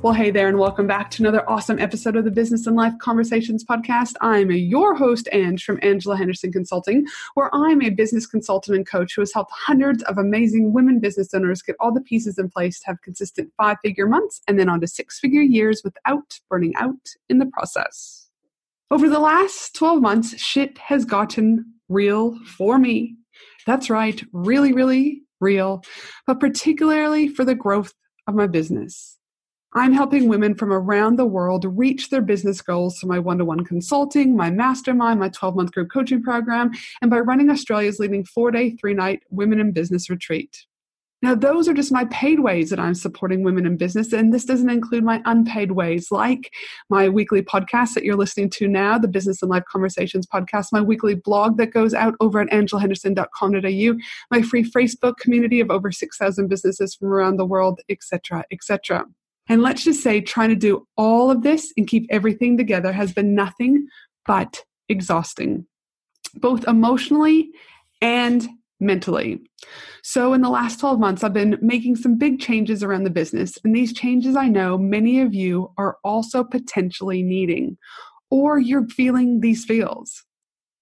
Well, hey there, and welcome back to another awesome episode of the Business and Life Conversations podcast. I'm your host, Ange from Angela Henderson Consulting, where I'm a business consultant and coach who has helped hundreds of amazing women business owners get all the pieces in place to have consistent five figure months and then on to six figure years without burning out in the process. Over the last 12 months, shit has gotten real for me. That's right, really, really real, but particularly for the growth of my business. I'm helping women from around the world reach their business goals through my one to one consulting, my mastermind, my 12 month group coaching program, and by running Australia's leading four day, three night women in business retreat. Now, those are just my paid ways that I'm supporting women in business, and this doesn't include my unpaid ways, like my weekly podcast that you're listening to now, the Business and Life Conversations podcast, my weekly blog that goes out over at angelahenderson.com.au, my free Facebook community of over 6,000 businesses from around the world, etc., etc. And let's just say trying to do all of this and keep everything together has been nothing but exhausting, both emotionally and mentally. So, in the last 12 months, I've been making some big changes around the business. And these changes I know many of you are also potentially needing, or you're feeling these feels.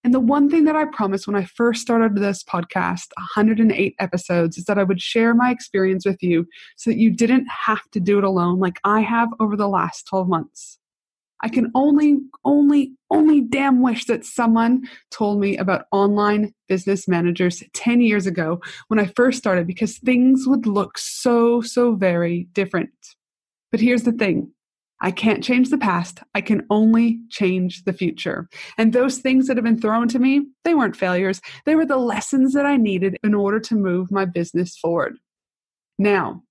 And the one thing that I promised when I first started this podcast, 108 episodes, is that I would share my experience with you so that you didn't have to do it alone like I have over the last 12 months. I can only, only, only damn wish that someone told me about online business managers 10 years ago when I first started because things would look so, so very different. But here's the thing I can't change the past. I can only change the future. And those things that have been thrown to me, they weren't failures. They were the lessons that I needed in order to move my business forward. Now,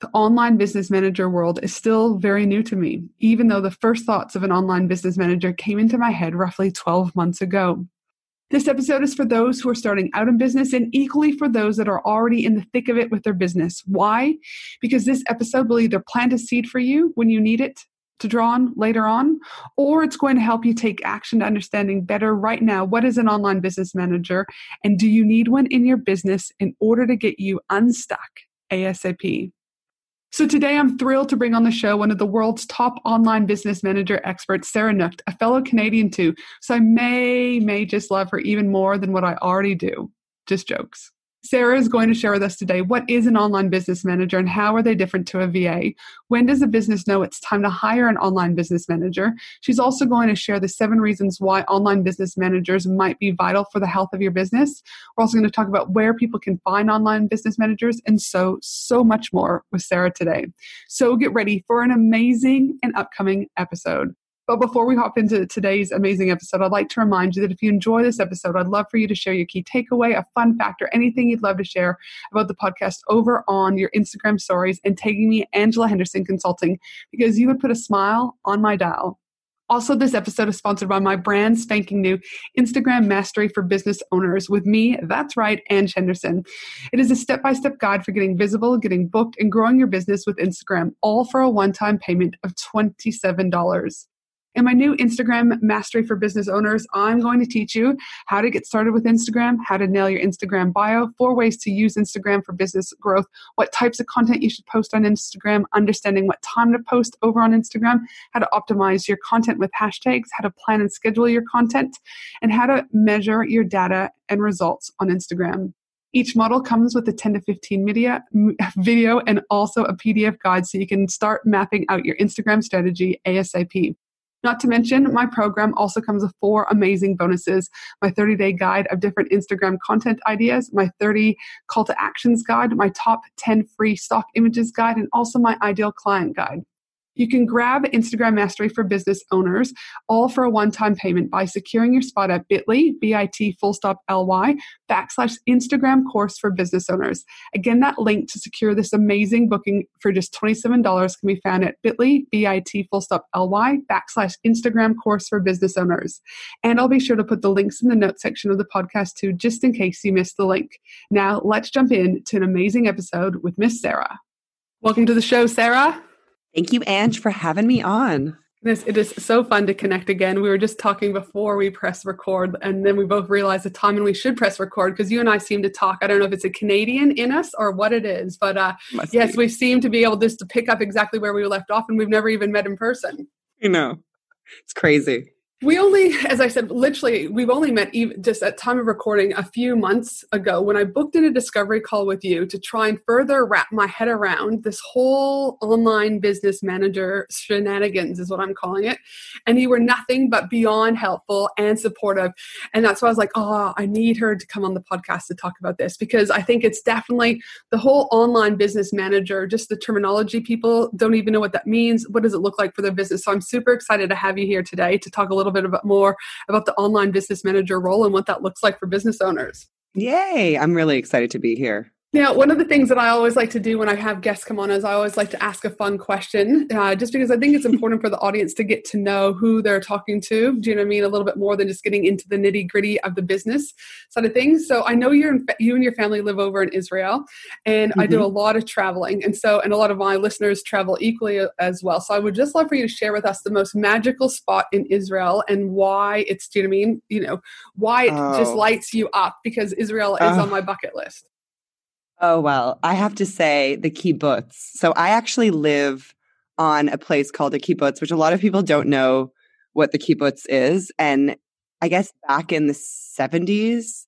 the online business manager world is still very new to me, even though the first thoughts of an online business manager came into my head roughly 12 months ago. This episode is for those who are starting out in business and equally for those that are already in the thick of it with their business. Why? Because this episode will either plant a seed for you when you need it to draw on later on, or it's going to help you take action to understanding better right now what is an online business manager and do you need one in your business in order to get you unstuck ASAP. So today I'm thrilled to bring on the show one of the world's top online business manager experts, Sarah Noked, a fellow Canadian too. So I may, may just love her even more than what I already do. Just jokes. Sarah is going to share with us today what is an online business manager and how are they different to a VA? When does a business know it's time to hire an online business manager? She's also going to share the seven reasons why online business managers might be vital for the health of your business. We're also going to talk about where people can find online business managers and so, so much more with Sarah today. So get ready for an amazing and upcoming episode. But before we hop into today's amazing episode, I'd like to remind you that if you enjoy this episode, I'd love for you to share your key takeaway, a fun fact, or anything you'd love to share about the podcast over on your Instagram stories and tagging me Angela Henderson Consulting because you would put a smile on my dial. Also, this episode is sponsored by my brand spanking new Instagram Mastery for Business Owners with me, that's right, Ange Henderson. It is a step by step guide for getting visible, getting booked, and growing your business with Instagram, all for a one time payment of $27. In my new Instagram Mastery for Business Owners, I'm going to teach you how to get started with Instagram, how to nail your Instagram bio, four ways to use Instagram for business growth, what types of content you should post on Instagram, understanding what time to post over on Instagram, how to optimize your content with hashtags, how to plan and schedule your content, and how to measure your data and results on Instagram. Each model comes with a 10 to 15 media, video and also a PDF guide so you can start mapping out your Instagram strategy ASAP. Not to mention, my program also comes with four amazing bonuses my 30 day guide of different Instagram content ideas, my 30 call to actions guide, my top 10 free stock images guide, and also my ideal client guide. You can grab Instagram Mastery for business owners, all for a one time payment by securing your spot at bit.ly, bit full stop ly, backslash Instagram course for business owners. Again, that link to secure this amazing booking for just $27 can be found at bit.ly, bit full stop ly, backslash Instagram course for business owners. And I'll be sure to put the links in the notes section of the podcast too, just in case you missed the link. Now, let's jump in to an amazing episode with Miss Sarah. Welcome to the show, Sarah. Thank you, Ange, for having me on. This it is so fun to connect again. We were just talking before we press record, and then we both realized the time when we should press record because you and I seem to talk. I don't know if it's a Canadian in us or what it is, but uh, yes, be. we seem to be able just to pick up exactly where we left off, and we've never even met in person. You know, it's crazy. We only, as I said, literally, we've only met even just at time of recording a few months ago when I booked in a discovery call with you to try and further wrap my head around this whole online business manager shenanigans is what I'm calling it. And you were nothing but beyond helpful and supportive. And that's why I was like, oh, I need her to come on the podcast to talk about this because I think it's definitely the whole online business manager, just the terminology people don't even know what that means. What does it look like for their business? So I'm super excited to have you here today to talk a little little bit about more about the online business manager role and what that looks like for business owners. Yay! I'm really excited to be here. Now, one of the things that I always like to do when I have guests come on is I always like to ask a fun question, uh, just because I think it's important for the audience to get to know who they're talking to. Do you know what I mean? A little bit more than just getting into the nitty gritty of the business side of things. So I know you're in, you and your family live over in Israel, and mm-hmm. I do mm-hmm. a lot of traveling, and so and a lot of my listeners travel equally as well. So I would just love for you to share with us the most magical spot in Israel and why it's. Do you know what I mean? You know why it oh. just lights you up because Israel is on my bucket list. Oh, well, I have to say the kibbutz. So I actually live on a place called a kibbutz, which a lot of people don't know what the kibbutz is. And I guess back in the 70s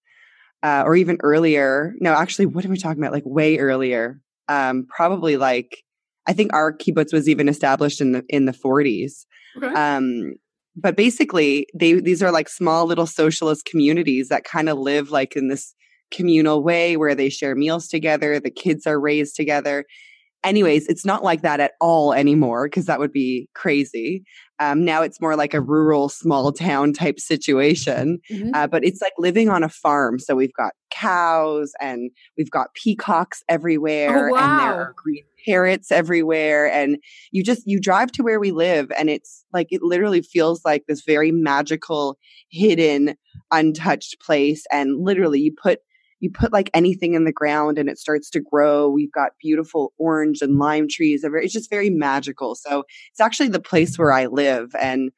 uh, or even earlier, no, actually, what are we talking about? Like way earlier. Um, probably like, I think our kibbutz was even established in the in the 40s. Okay. Um, but basically, they these are like small little socialist communities that kind of live like in this communal way where they share meals together, the kids are raised together. Anyways, it's not like that at all anymore because that would be crazy. Um, now it's more like a rural, small town type situation, mm-hmm. uh, but it's like living on a farm. So we've got cows and we've got peacocks oh, everywhere, oh, wow. and there are green parrots everywhere. And you just you drive to where we live, and it's like it literally feels like this very magical, hidden, untouched place. And literally, you put you put like anything in the ground and it starts to grow. We've got beautiful orange and lime trees. It's just very magical. So it's actually the place where I live. And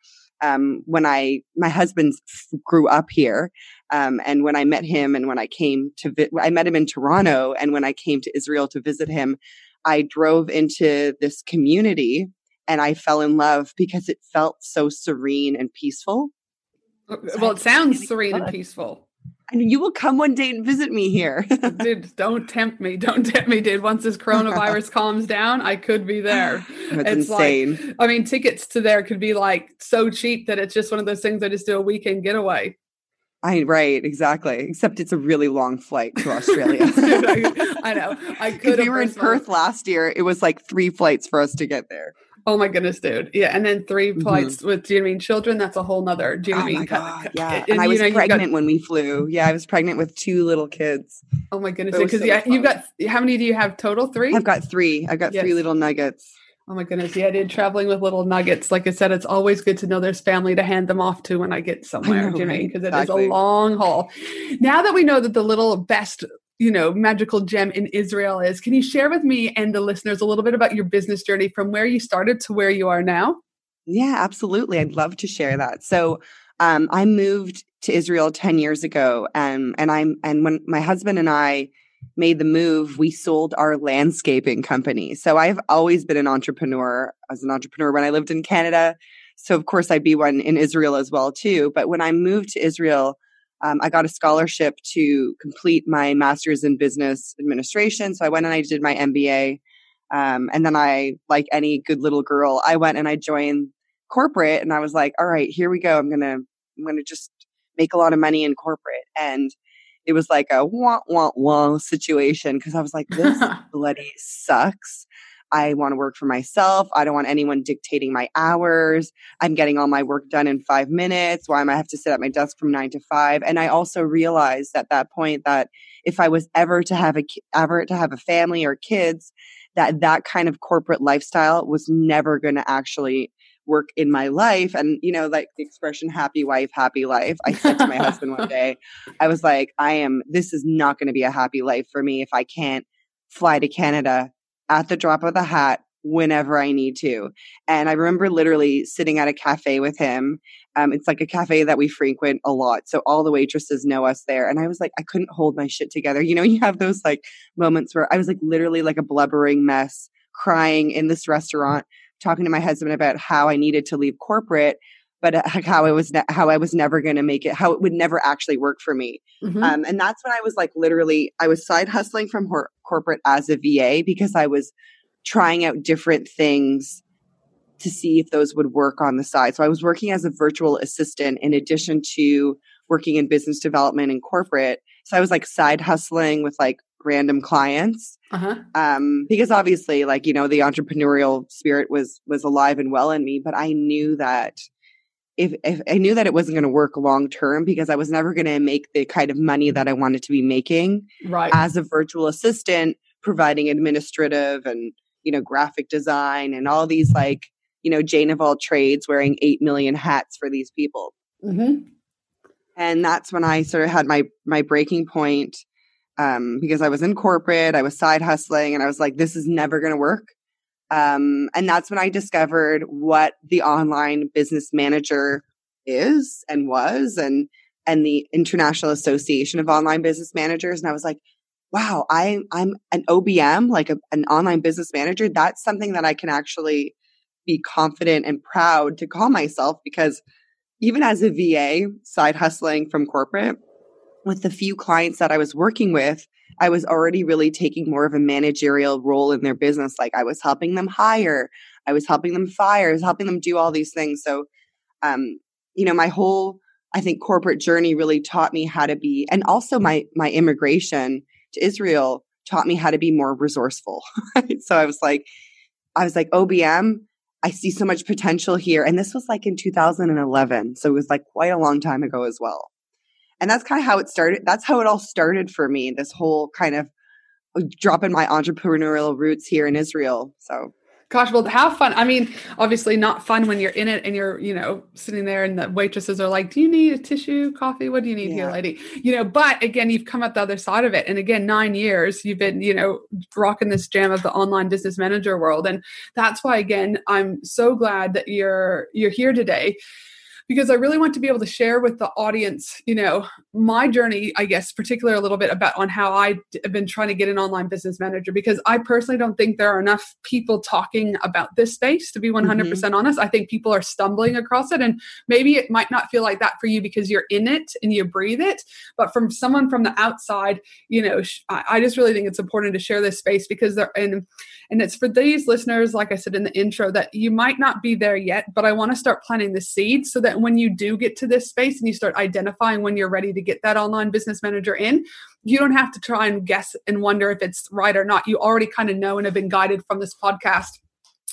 um, when I, my husband grew up here, um, and when I met him and when I came to, vi- I met him in Toronto. And when I came to Israel to visit him, I drove into this community and I fell in love because it felt so serene and peaceful. Well, it sounds serene and peaceful you will come one day and visit me here. dude, don't tempt me. Don't tempt me, dude. Once this coronavirus calms down, I could be there. That's it's insane. Like, I mean, tickets to there could be like so cheap that it's just one of those things I just do a weekend getaway. I right, exactly. Except it's a really long flight to Australia. dude, I, I, know. I could. We were in Perth last year. It was like three flights for us to get there. Oh my goodness, dude. Yeah. And then 3 mm-hmm. flights with, do you mean children? That's a whole nother, do you oh mean? God, yeah. And, and I was know, pregnant got, when we flew. Yeah. I was pregnant with two little kids. Oh my goodness. Because so yeah, you've got, how many do you have total? Three? I've got three. I've got yes. three little nuggets. Oh my goodness. Yeah, I did traveling with little nuggets. Like I said, it's always good to know there's family to hand them off to when I get somewhere, know, Jimmy, because right? exactly. it is a long haul. Now that we know that the little best you know magical gem in Israel is. Can you share with me and the listeners a little bit about your business journey from where you started to where you are now? Yeah, absolutely. I'd love to share that. So um, I moved to Israel 10 years ago and and I'm and when my husband and I made the move, we sold our landscaping company. So I've always been an entrepreneur as an entrepreneur when I lived in Canada. So of course I'd be one in Israel as well too. But when I moved to Israel, um, I got a scholarship to complete my master's in business administration. So I went and I did my MBA. Um, and then I, like any good little girl, I went and I joined corporate and I was like, all right, here we go. I'm going to, I'm going to just make a lot of money in corporate. And it was like a wah, wah, wah situation because I was like, this bloody sucks. I want to work for myself. I don't want anyone dictating my hours. I'm getting all my work done in five minutes. Why am I have to sit at my desk from nine to five? And I also realized at that point that if I was ever to have a ever to have a family or kids, that that kind of corporate lifestyle was never going to actually work in my life. And, you know, like the expression happy wife, happy life. I said to my husband one day, I was like, I am, this is not going to be a happy life for me if I can't fly to Canada at the drop of the hat whenever I need to. And I remember literally sitting at a cafe with him. Um, it's like a cafe that we frequent a lot. So all the waitresses know us there. And I was like, I couldn't hold my shit together. You know, you have those like moments where I was like literally like a blubbering mess crying in this restaurant talking to my husband about how I needed to leave corporate, but uh, how I was ne- how I was never going to make it, how it would never actually work for me. Mm-hmm. Um, and that's when I was like, literally, I was side hustling from hor- corporate as a VA because I was trying out different things to see if those would work on the side. So I was working as a virtual assistant in addition to working in business development and corporate. So I was like side hustling with like random clients uh-huh. um, because obviously like you know the entrepreneurial spirit was was alive and well in me but i knew that if, if i knew that it wasn't going to work long term because i was never going to make the kind of money that i wanted to be making right as a virtual assistant providing administrative and you know graphic design and all these like you know jane of all trades wearing 8 million hats for these people mm-hmm. and that's when i sort of had my my breaking point um, because I was in corporate, I was side hustling, and I was like, this is never going to work. Um, and that's when I discovered what the online business manager is and was, and and the International Association of Online Business Managers. And I was like, wow, I, I'm an OBM, like a, an online business manager. That's something that I can actually be confident and proud to call myself because even as a VA, side hustling from corporate, with the few clients that I was working with, I was already really taking more of a managerial role in their business. Like I was helping them hire, I was helping them fire, I was helping them do all these things. So, um, you know, my whole, I think, corporate journey really taught me how to be, and also my my immigration to Israel taught me how to be more resourceful. so I was like, I was like, OBM, I see so much potential here. And this was like in 2011. So it was like quite a long time ago as well and that's kind of how it started that's how it all started for me this whole kind of uh, dropping my entrepreneurial roots here in israel so. Gosh well have fun i mean obviously not fun when you're in it and you're you know sitting there and the waitresses are like do you need a tissue coffee? What do you need yeah. here lady? You know but again you've come out the other side of it and again nine years you've been you know rocking this jam of the online business manager world and that's why again i'm so glad that you're you're here today because I really want to be able to share with the audience, you know, my journey, I guess, particularly a little bit about on how I have been trying to get an online business manager because I personally don't think there are enough people talking about this space to be 100% mm-hmm. honest. I think people are stumbling across it and maybe it might not feel like that for you because you're in it and you breathe it, but from someone from the outside, you know, I just really think it's important to share this space because there and and it's for these listeners like I said in the intro that you might not be there yet, but I want to start planting the seeds so that when you do get to this space and you start identifying when you're ready to get that online business manager in, you don't have to try and guess and wonder if it's right or not. You already kind of know and have been guided from this podcast.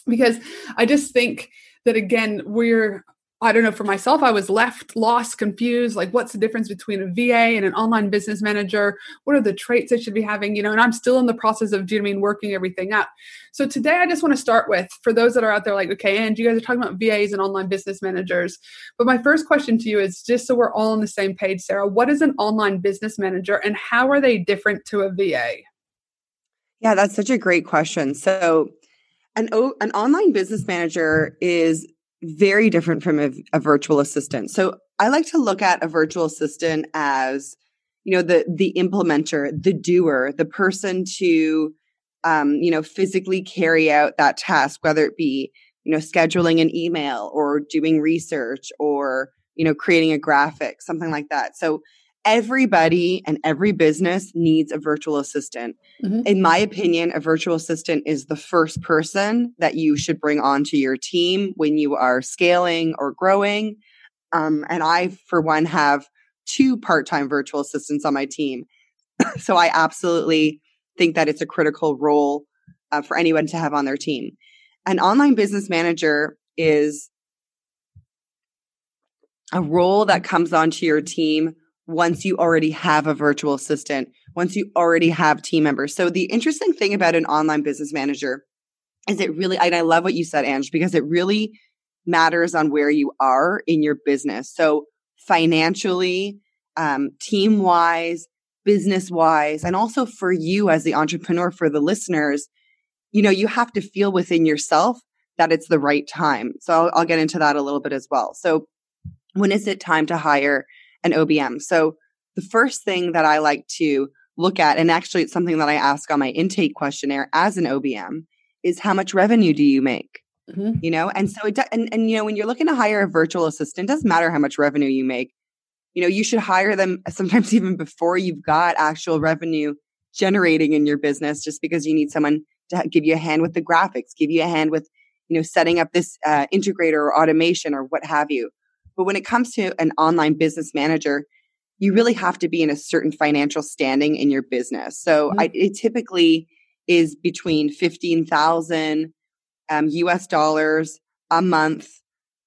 Because I just think that again, we're I don't know, for myself, I was left lost, confused. Like, what's the difference between a VA and an online business manager? What are the traits I should be having? You know, and I'm still in the process of, do you know I mean, working everything out. So today I just want to start with, for those that are out there like, okay, and you guys are talking about VAs and online business managers. But my first question to you is just so we're all on the same page, Sarah, what is an online business manager and how are they different to a VA? Yeah, that's such a great question. So, an, o- an online business manager is very different from a, a virtual assistant. So I like to look at a virtual assistant as, you know, the the implementer, the doer, the person to, um, you know, physically carry out that task, whether it be, you know, scheduling an email or doing research or, you know, creating a graphic, something like that. So everybody and every business needs a virtual assistant. Mm-hmm. In my opinion, a virtual assistant is the first person that you should bring onto your team when you are scaling or growing. Um, and I, for one, have two part time virtual assistants on my team. so I absolutely think that it's a critical role uh, for anyone to have on their team. An online business manager is a role that comes onto your team once you already have a virtual assistant, once you already have team members. So the interesting thing about an online business manager is it really, and I love what you said, Ange, because it really matters on where you are in your business. So financially, um, team wise, business wise, and also for you as the entrepreneur, for the listeners, you know, you have to feel within yourself that it's the right time. So I'll, I'll get into that a little bit as well. So when is it time to hire an OBM? So the first thing that I like to look at, and actually it's something that I ask on my intake questionnaire as an OBM, is how much revenue do you make? Mm-hmm. You know, and so it and and you know when you're looking to hire a virtual assistant, doesn't matter how much revenue you make. You know, you should hire them sometimes even before you've got actual revenue generating in your business, just because you need someone to give you a hand with the graphics, give you a hand with you know setting up this uh, integrator or automation or what have you. But when it comes to an online business manager, you really have to be in a certain financial standing in your business. So mm-hmm. I, it typically is between 15,000 um, US dollars a month.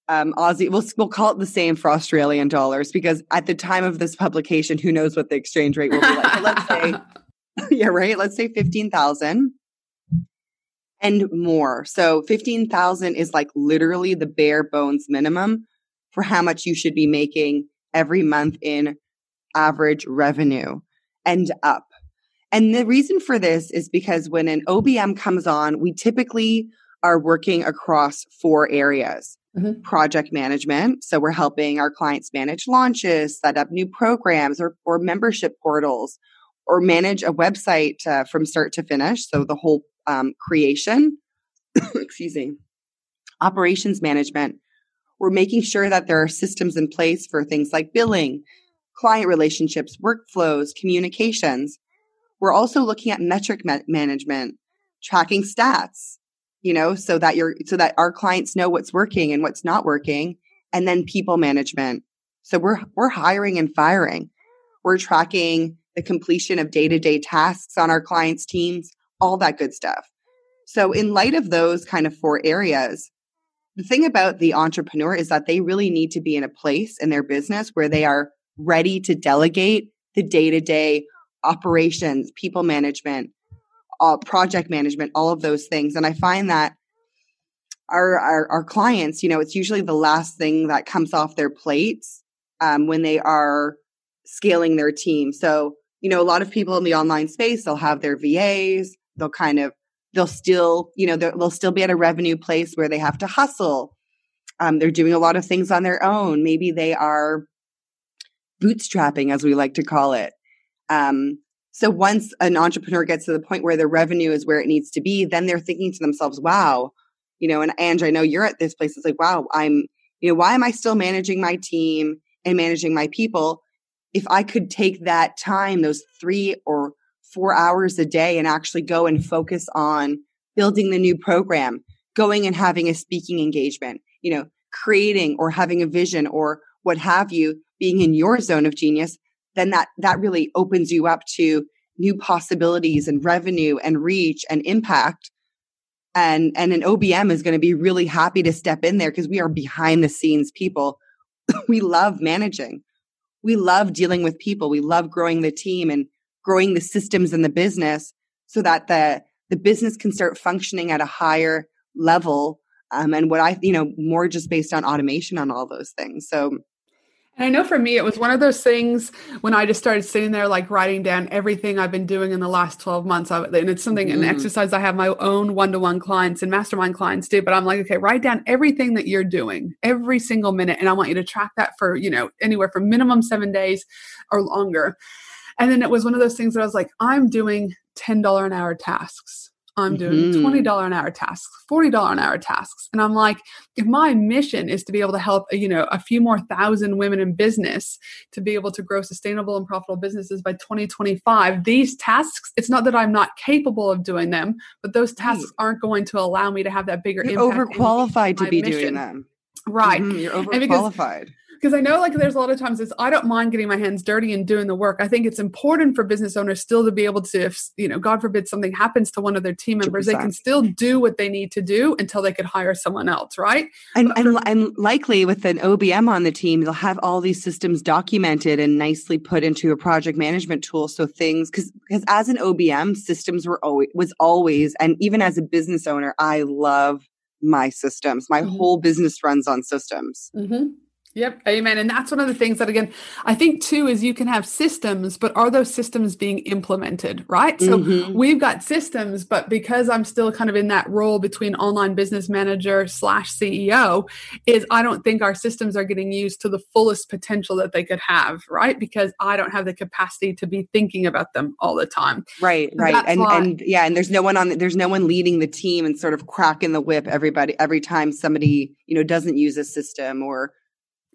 Um, Aussie, we'll, we'll call it the same for Australian dollars because at the time of this publication, who knows what the exchange rate will be like. Let's say, yeah, right. Let's say 15,000 and more. So 15,000 is like literally the bare bones minimum for how much you should be making every month in average revenue and up. And the reason for this is because when an OBM comes on, we typically are working across four areas. Mm-hmm. Project management. So we're helping our clients manage launches, set up new programs or, or membership portals, or manage a website uh, from start to finish. So the whole um, creation, excuse me, operations management. We're making sure that there are systems in place for things like billing, client relationships, workflows, communications. We're also looking at metric ma- management, tracking stats, you know, so that you're, so that our clients know what's working and what's not working. And then people management. So we're, we're hiring and firing. We're tracking the completion of day to day tasks on our clients' teams, all that good stuff. So in light of those kind of four areas, the thing about the entrepreneur is that they really need to be in a place in their business where they are ready to delegate the day to day operations, people management, uh, project management, all of those things. And I find that our, our, our clients, you know, it's usually the last thing that comes off their plates um, when they are scaling their team. So, you know, a lot of people in the online space, they'll have their VAs, they'll kind of, they'll still, you know, they'll still be at a revenue place where they have to hustle. Um, they're doing a lot of things on their own. Maybe they are bootstrapping, as we like to call it. Um, so once an entrepreneur gets to the point where their revenue is where it needs to be, then they're thinking to themselves, wow, you know, and Ange, I know you're at this place. It's like, wow, I'm, you know, why am I still managing my team and managing my people? If I could take that time, those three or four hours a day and actually go and focus on building the new program, going and having a speaking engagement, you know, creating or having a vision or what have you, being in your zone of genius, then that that really opens you up to new possibilities and revenue and reach and impact. And and an OBM is going to be really happy to step in there because we are behind the scenes people. We love managing. We love dealing with people. We love growing the team and growing the systems in the business so that the the business can start functioning at a higher level um, and what i you know more just based on automation on all those things so and I know for me, it was one of those things when I just started sitting there, like writing down everything I've been doing in the last 12 months. And it's something, mm-hmm. an exercise I have my own one to one clients and mastermind clients do. But I'm like, okay, write down everything that you're doing every single minute. And I want you to track that for, you know, anywhere from minimum seven days or longer. And then it was one of those things that I was like, I'm doing $10 an hour tasks. I'm doing mm-hmm. $20 an hour tasks, $40 an hour tasks. And I'm like, if my mission is to be able to help, you know, a few more thousand women in business to be able to grow sustainable and profitable businesses by 2025, these tasks, it's not that I'm not capable of doing them, but those tasks aren't going to allow me to have that bigger You're impact. overqualified to be mission. doing them. Right. Mm-hmm. You're overqualified because I know like there's a lot of times it's I don't mind getting my hands dirty and doing the work. I think it's important for business owners still to be able to, if you know, God forbid something happens to one of their team members, 100%. they can still do what they need to do until they could hire someone else, right? And and, and likely with an OBM on the team, they'll have all these systems documented and nicely put into a project management tool. So things because because as an OBM, systems were always was always and even as a business owner, I love my systems. My mm-hmm. whole business runs on systems. Mm-hmm. Yep, amen. And that's one of the things that, again, I think too is you can have systems, but are those systems being implemented, right? So mm-hmm. we've got systems, but because I'm still kind of in that role between online business manager slash CEO, is I don't think our systems are getting used to the fullest potential that they could have, right? Because I don't have the capacity to be thinking about them all the time. Right, right. and why- and yeah, and there's no one on there's no one leading the team and sort of cracking the whip everybody every time somebody, you know, doesn't use a system or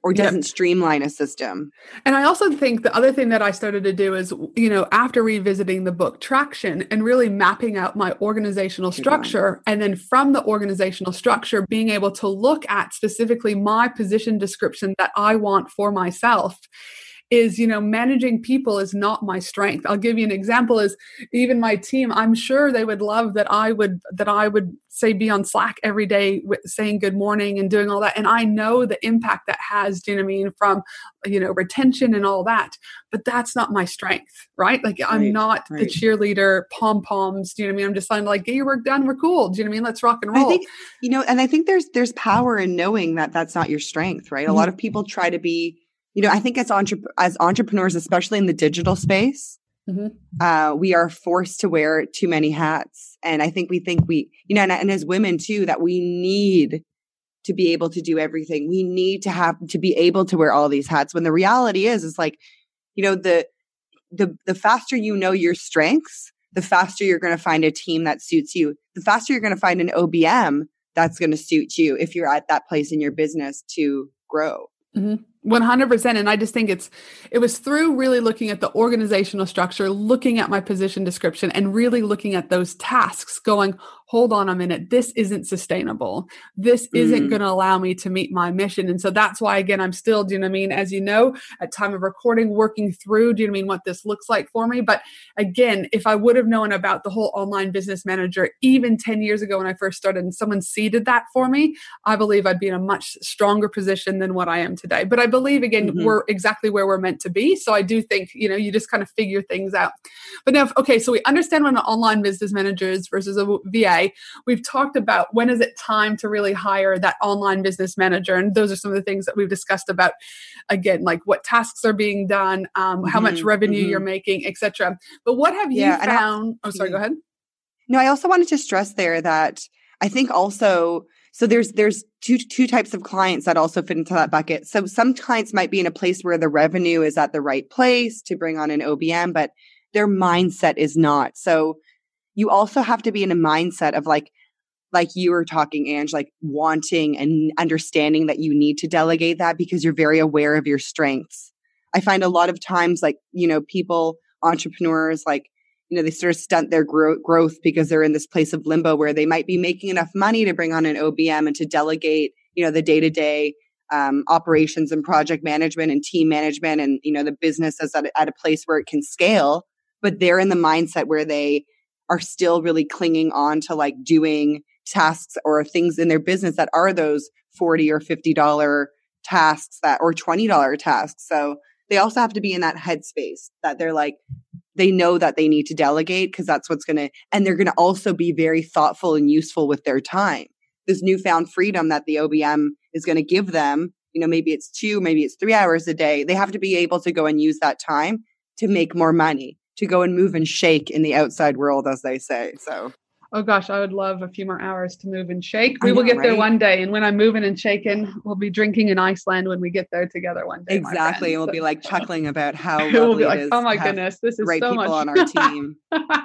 or doesn't yep. streamline a system. And I also think the other thing that I started to do is, you know, after revisiting the book Traction and really mapping out my organizational structure, and then from the organizational structure, being able to look at specifically my position description that I want for myself is you know managing people is not my strength. I'll give you an example is even my team i'm sure they would love that i would that i would say be on slack every day with saying good morning and doing all that. And i know the impact that has do you know what i mean from you know retention and all that. But that's not my strength right? Like i'm right, not right. the cheerleader pom poms do you know what i mean? I'm just trying to like get your work done we're cool do you know what i mean? Let's rock and roll. i think you know and i think there's there's power in knowing that that's not your strength right? Mm-hmm. a lot of people try to be you know, I think as entre- as entrepreneurs, especially in the digital space, mm-hmm. uh, we are forced to wear too many hats, and I think we think we, you know, and, and as women too, that we need to be able to do everything. We need to have to be able to wear all these hats. When the reality is, is like, you know, the the the faster you know your strengths, the faster you're going to find a team that suits you. The faster you're going to find an OBM that's going to suit you if you're at that place in your business to grow. Mm-hmm. 100% and i just think it's it was through really looking at the organizational structure looking at my position description and really looking at those tasks going hold on a minute, this isn't sustainable. This isn't mm. going to allow me to meet my mission. And so that's why, again, I'm still, do you know what I mean? As you know, at time of recording, working through, do you know what I mean, what this looks like for me. But again, if I would have known about the whole online business manager even 10 years ago when I first started and someone seeded that for me, I believe I'd be in a much stronger position than what I am today. But I believe, again, mm-hmm. we're exactly where we're meant to be. So I do think, you know, you just kind of figure things out. But now, okay, so we understand what an online business manager is versus a VA we've talked about when is it time to really hire that online business manager. And those are some of the things that we've discussed about, again, like what tasks are being done, um, mm-hmm, how much mm-hmm, revenue mm-hmm. you're making, etc. But what have you yeah, found? I, oh, sorry, go ahead. No, I also wanted to stress there that I think also so there's there's two two types of clients that also fit into that bucket. So some clients might be in a place where the revenue is at the right place to bring on an OBM, but their mindset is not. So you also have to be in a mindset of like like you were talking Ange like wanting and understanding that you need to delegate that because you're very aware of your strengths. I find a lot of times like, you know, people entrepreneurs like you know, they sort of stunt their gro- growth because they're in this place of limbo where they might be making enough money to bring on an OBM and to delegate, you know, the day to day operations and project management and team management and, you know, the business is at, at a place where it can scale. But they're in the mindset where they are still really clinging on to like doing tasks or things in their business that are those 40 or 50 dollar tasks that or 20 dollar tasks so they also have to be in that headspace that they're like they know that they need to delegate because that's what's going to and they're going to also be very thoughtful and useful with their time this newfound freedom that the obm is going to give them you know maybe it's two maybe it's three hours a day they have to be able to go and use that time to make more money to go and move and shake in the outside world, as they say. So. Oh gosh, I would love a few more hours to move and shake. We know, will get right? there one day, and when I'm moving and shaking, we'll be drinking in Iceland when we get there together one day. Exactly, and we'll be like chuckling about how we'll be like, "Oh my goodness, this is great so people much. on our team."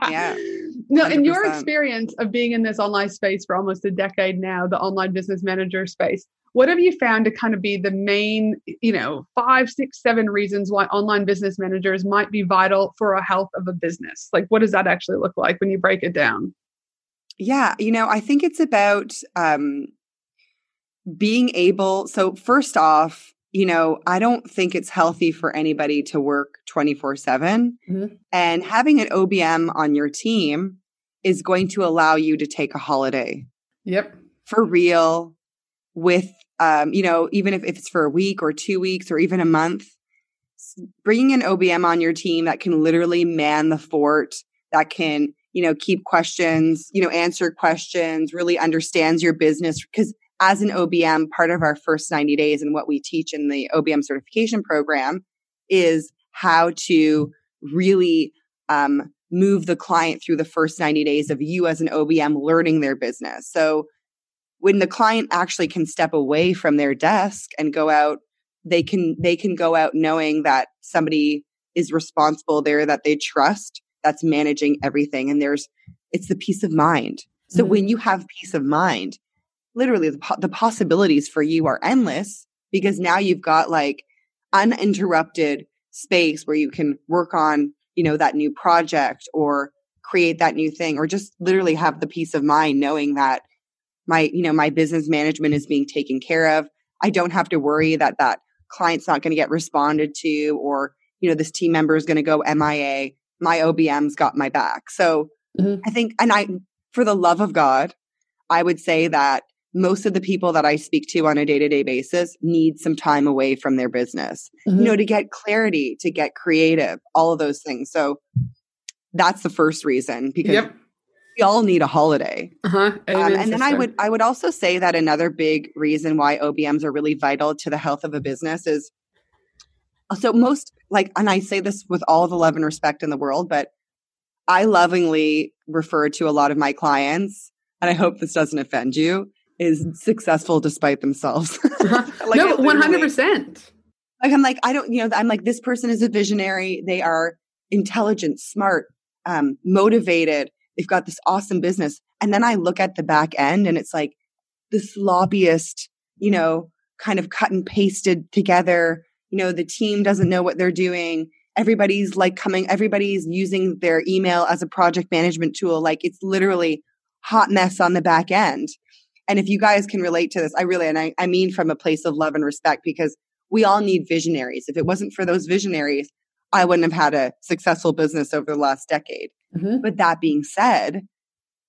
yeah. No, in your experience of being in this online space for almost a decade now, the online business manager space, what have you found to kind of be the main, you know, five, six, seven reasons why online business managers might be vital for a health of a business? Like, what does that actually look like when you break it down? Yeah, you know, I think it's about um, being able. So, first off, you know, I don't think it's healthy for anybody to work 24 7. Mhm. And having an OBM on your team is going to allow you to take a holiday Yep. for real with, um, you know, even if, if it's for a week or two weeks or even a month, bringing an OBM on your team that can literally man the fort, that can, you know, keep questions, you know, answer questions, really understands your business. Because as an OBM, part of our first 90 days and what we teach in the OBM certification program is how to really um, move the client through the first 90 days of you as an OBM learning their business. So when the client actually can step away from their desk and go out, they can they can go out knowing that somebody is responsible there that they trust that's managing everything and there's it's the peace of mind. So Mhm. when you have peace of mind, literally the, po- the possibilities for you are endless because now you've got like uninterrupted space where you can work on, you know, that new project or create that new thing or just literally have the peace of mind knowing that my, you know, my business management is being taken care of. I don't have to worry that that client's not going to get responded to or, you know, this team member is going to go MIA. My OBM's got my back. So Mhm. I think, and I, for the love of God, I would say that most of the people that I speak to on a day to day basis need some time away from their business, Mhm. you know, to get clarity, to get creative, all of those things. So that's the first reason because Yep. we all need a holiday. Uh-huh. Um, and then I would I would also say that another big reason why OBMs are really vital to the health of a business is so most like and I say this with all the love and respect in the world, but I lovingly refer to a lot of my clients, and I hope this doesn't offend you, is successful despite themselves. Uh-huh. Like, no, one hundred percent. like I'm like I don't you know I'm like this person is a visionary. They are intelligent, smart, um, motivated. They've got this awesome business, and then I look at the back end, and it's like the sloppiest, you know, kind of cut and pasted together. You know, the team doesn't know what they're doing. Everybody's like coming. Everybody's using their email as a project management tool. Like it's literally hot mess on the back end. And if you guys can relate to this, I really, and I, I mean from a place of love and respect because we all need visionaries. If it wasn't for those visionaries, I wouldn't have had a successful business over the last decade. Mhm. But that being said,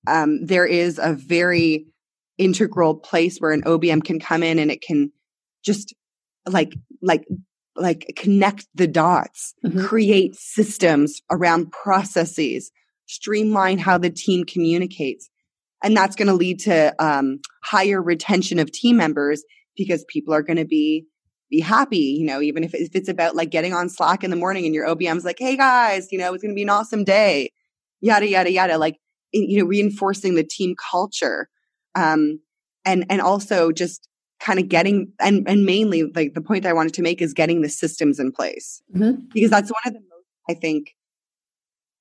um, there is a very integral place where an OBM can come in and it can just like like like connect the dots, Mhm. create systems around processes, streamline how the team communicates, and that's going to lead to um, higher retention of team members because people are going to be be happy, you know, even if, if it's about like getting on Slack in the morning and your OBM's like, hey guys, you know, it's going to be an awesome day, yada, yada, yada, like, you know, reinforcing the team culture. Um, and, and also just kind of getting, and, and mainly like the point I wanted to make is getting the systems in place Mhm. because that's one of the most, I think,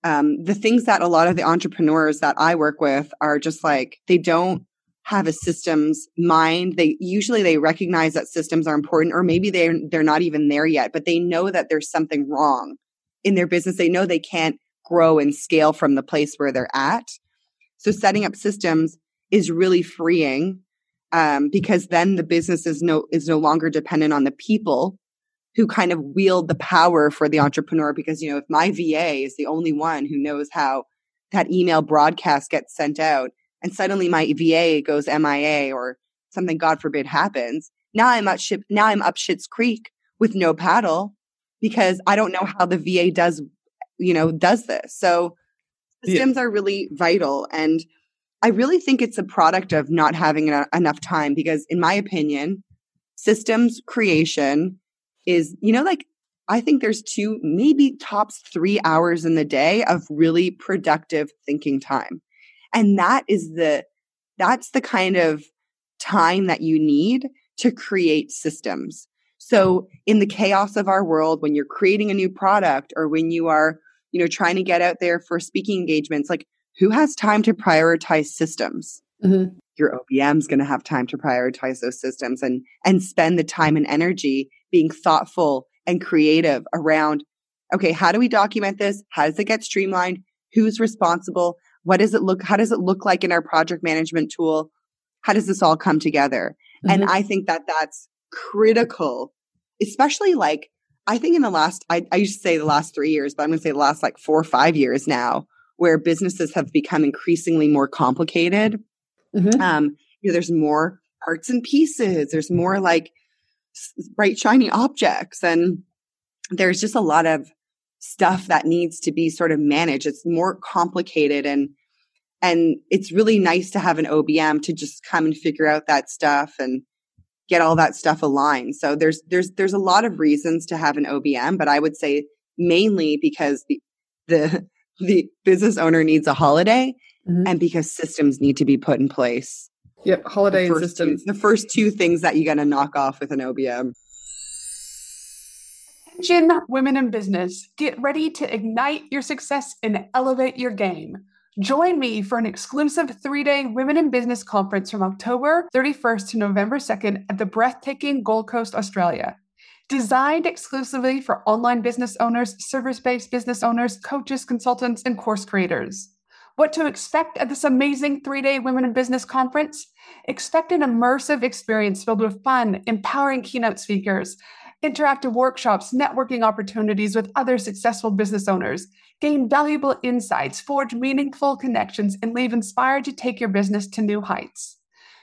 um, the things that a lot of the entrepreneurs that I work with are just like, they don't have a systems mind. They usually they recognize that systems are important, or maybe they're they're not even there yet, but they know that there's something wrong in their business. They know they can't grow and scale from the place where they're at. So setting up systems is really freeing um, because then the business is no is no longer dependent on the people who kind of wield the power for the entrepreneur. Because you know, if my VA is the only one who knows how that email broadcast gets sent out, and suddenly my VA goes MIA or something, God forbid, happens. Now I'm up ship. Now I'm up Shit's Creek with no paddle because I don't know how the VA does, you know, does this. So Yeah. are really vital, and I really think it's a product of not having eno- enough time. Because, in my opinion, systems creation is, you know, like I think there's two, maybe tops three hours in the day of really productive thinking time. And that is the, that's the kind of time that you need to create systems. So in the chaos of our world, when you're creating a new product or when you are, you know, trying to get out there for speaking engagements, like who has time to prioritize systems? Mhm. Your is going to have time to prioritize those systems and, and spend the time and energy being thoughtful and creative around, okay, how do we document this? How does it get streamlined? Who's responsible? What does it look, how does it look like in our project management tool? How does this all come together? And Mhm. I think that that's critical especially like I think in the last, I, I used to say the last three years, but I'm going to say the last like four or five years now, where businesses have become increasingly more complicated. Mm-hmm. Um, you know, there's more parts and pieces. There's more like bright, shiny objects. And there's just a lot of stuff that needs to be sort of managed. It's more complicated and, and it's really nice to have an OBM to just come and figure out that stuff and get all that stuff aligned. So there's there's there's a lot of reasons to have an OBM, but I would say mainly because the the, the business owner needs a holiday mm-hmm. and because systems need to be put in place. Yep, holiday and systems. Two, the first two things that you got to knock off with an OBM. Attention, women in business, get ready to ignite your success and elevate your game. Join me for an exclusive three day Women in Business conference from October 31st to November 2nd at the breathtaking Gold Coast, Australia. Designed exclusively for online business owners, service based business owners, coaches, consultants, and course creators. What to expect at this amazing three day Women in Business conference? Expect an immersive experience filled with fun, empowering keynote speakers, interactive workshops, networking opportunities with other successful business owners, gain valuable insights, forge meaningful connections, and leave inspired to take your business to new heights.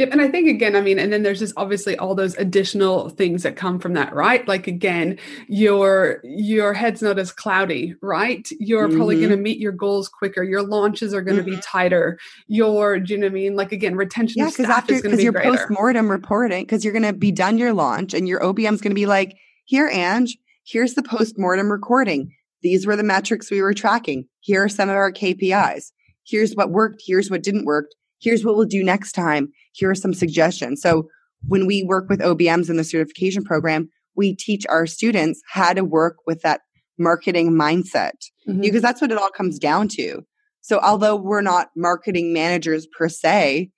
Yep. And I think again, I mean, and then there's just obviously all those additional things that come from that, right? Like again, your your head's not as cloudy, right? You're mm-hmm. probably going to meet your goals quicker. Your launches are going to mm-hmm. be tighter. Your, do you know what I mean? Like again, retention yeah, because after because your post mortem reporting, because you're going to be done your launch and your OBM is going to be like, here, Ange, here's the post mortem recording. These were the metrics we were tracking. Here are some of our KPIs. Here's what worked. Here's what didn't work. Here's what we'll do next time. Here are some suggestions. So when we work with OBMs in the certification program, we teach our students how to work with that marketing mindset mm-hmm. because that's what it all comes down to. So although we're not marketing managers per se,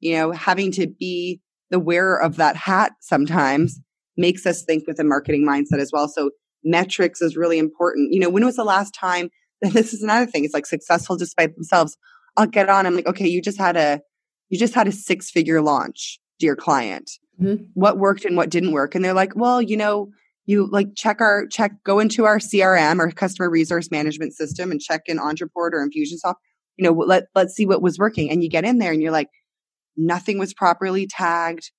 you know, having to be the wearer of that hat sometimes makes us think with a marketing mindset as well. So metrics is really important. You know, when was the last time? That this is another thing. It's like successful despite themselves. I'll get on. I'm like, okay, you just had a, you just had a six figure launch, dear client. Mm-hmm. What worked and what didn't work? And they're like, well, you know, you like check our check, go into our CRM or customer resource management system and check in Ontraport or Infusionsoft. You know, let let's see what was working. And you get in there and you're like, nothing was properly tagged.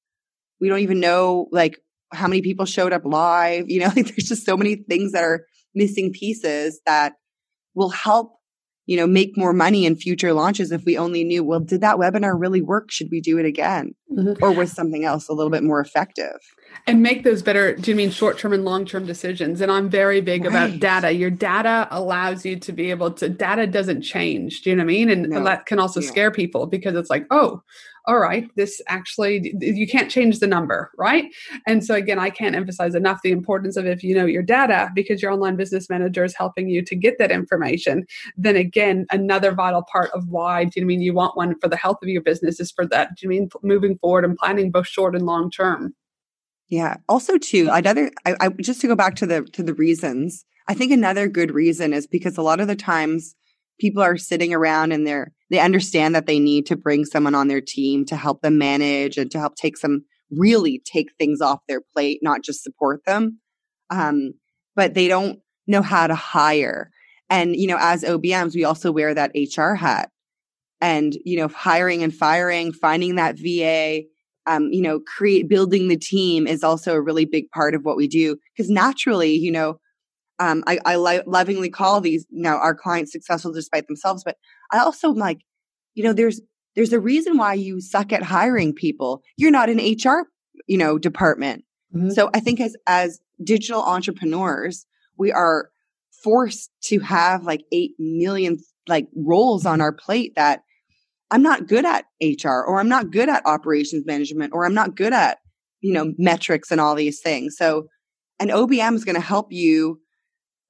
We don't even know like how many people showed up live. You know, like there's just so many things that are missing pieces that will help, you know, make more money in future launches if we only knew, well, did that webinar really work? Should we do it again? Mm-hmm. Or was something else a little bit more effective? And make those better, do you mean short term and long term decisions? And I'm very big right. about data. Your data allows you to be able to, data doesn't change. Do you know what I mean? And no. that can also yeah. scare people because it's like, oh, all right, this actually, you can't change the number, right? And so, again, I can't emphasize enough the importance of if you know your data because your online business manager is helping you to get that information. Then, again, another vital part of why, do you mean you want one for the health of your business is for that, do you mean moving forward and planning both short and long term? Yeah. Also, too, another, I, I just to go back to the to the reasons. I think another good reason is because a lot of the times people are sitting around and they're they understand that they need to bring someone on their team to help them manage and to help take some really take things off their plate, not just support them. Um, but they don't know how to hire. And, you know, as OBMs, we also wear that HR hat and, you know, hiring and firing, finding that VA, um, you know, create building the team is also a really big part of what we do. Cause naturally, you know, um, I, I li- lovingly call these now our clients successful despite themselves, but I also like, you know, there's there's a reason why you suck at hiring people. You're not an HR, you know, department. Mm-hmm. So I think as as digital entrepreneurs, we are forced to have like 8 million like roles on our plate that I'm not good at HR or I'm not good at operations management or I'm not good at, you know, metrics and all these things. So an OBM is going to help you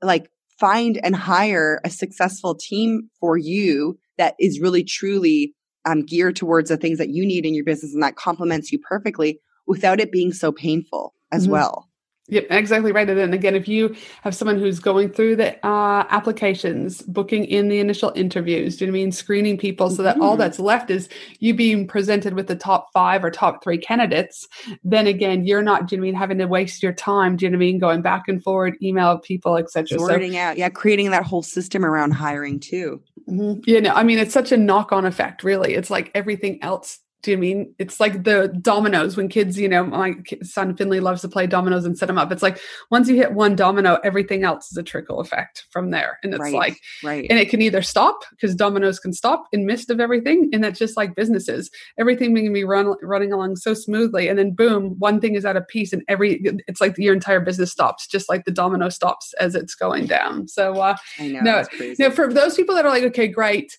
like find and hire a successful team for you that is really truly um, geared towards the things that you need in your business and that complements you perfectly without it being so painful as mm-hmm. well. Yep, exactly right. And then again, if you have someone who's going through the uh, applications, booking in the initial interviews, do you know what I mean? Screening people so that mm-hmm. all that's left is you being presented with the top five or top three candidates, then again, you're not, do you know I mean, having to waste your time, do you know I mean, going back and forward, email people, etc. Sorting so, out, yeah, creating that whole system around hiring too. Mm-hmm. You know, I mean, it's such a knock on effect, really. It's like everything else do you mean it's like the dominoes when kids, you know, my son Finley loves to play dominoes and set them up. It's like once you hit one domino, everything else is a trickle effect from there. And it's right, like, right. and it can either stop because dominoes can stop in midst of everything. And that's just like businesses, everything can be run, running along so smoothly. And then boom, one thing is out of piece and every, it's like your entire business stops, just like the domino stops as it's going down. So, uh, I know, no, no, for those people that are like, okay, great.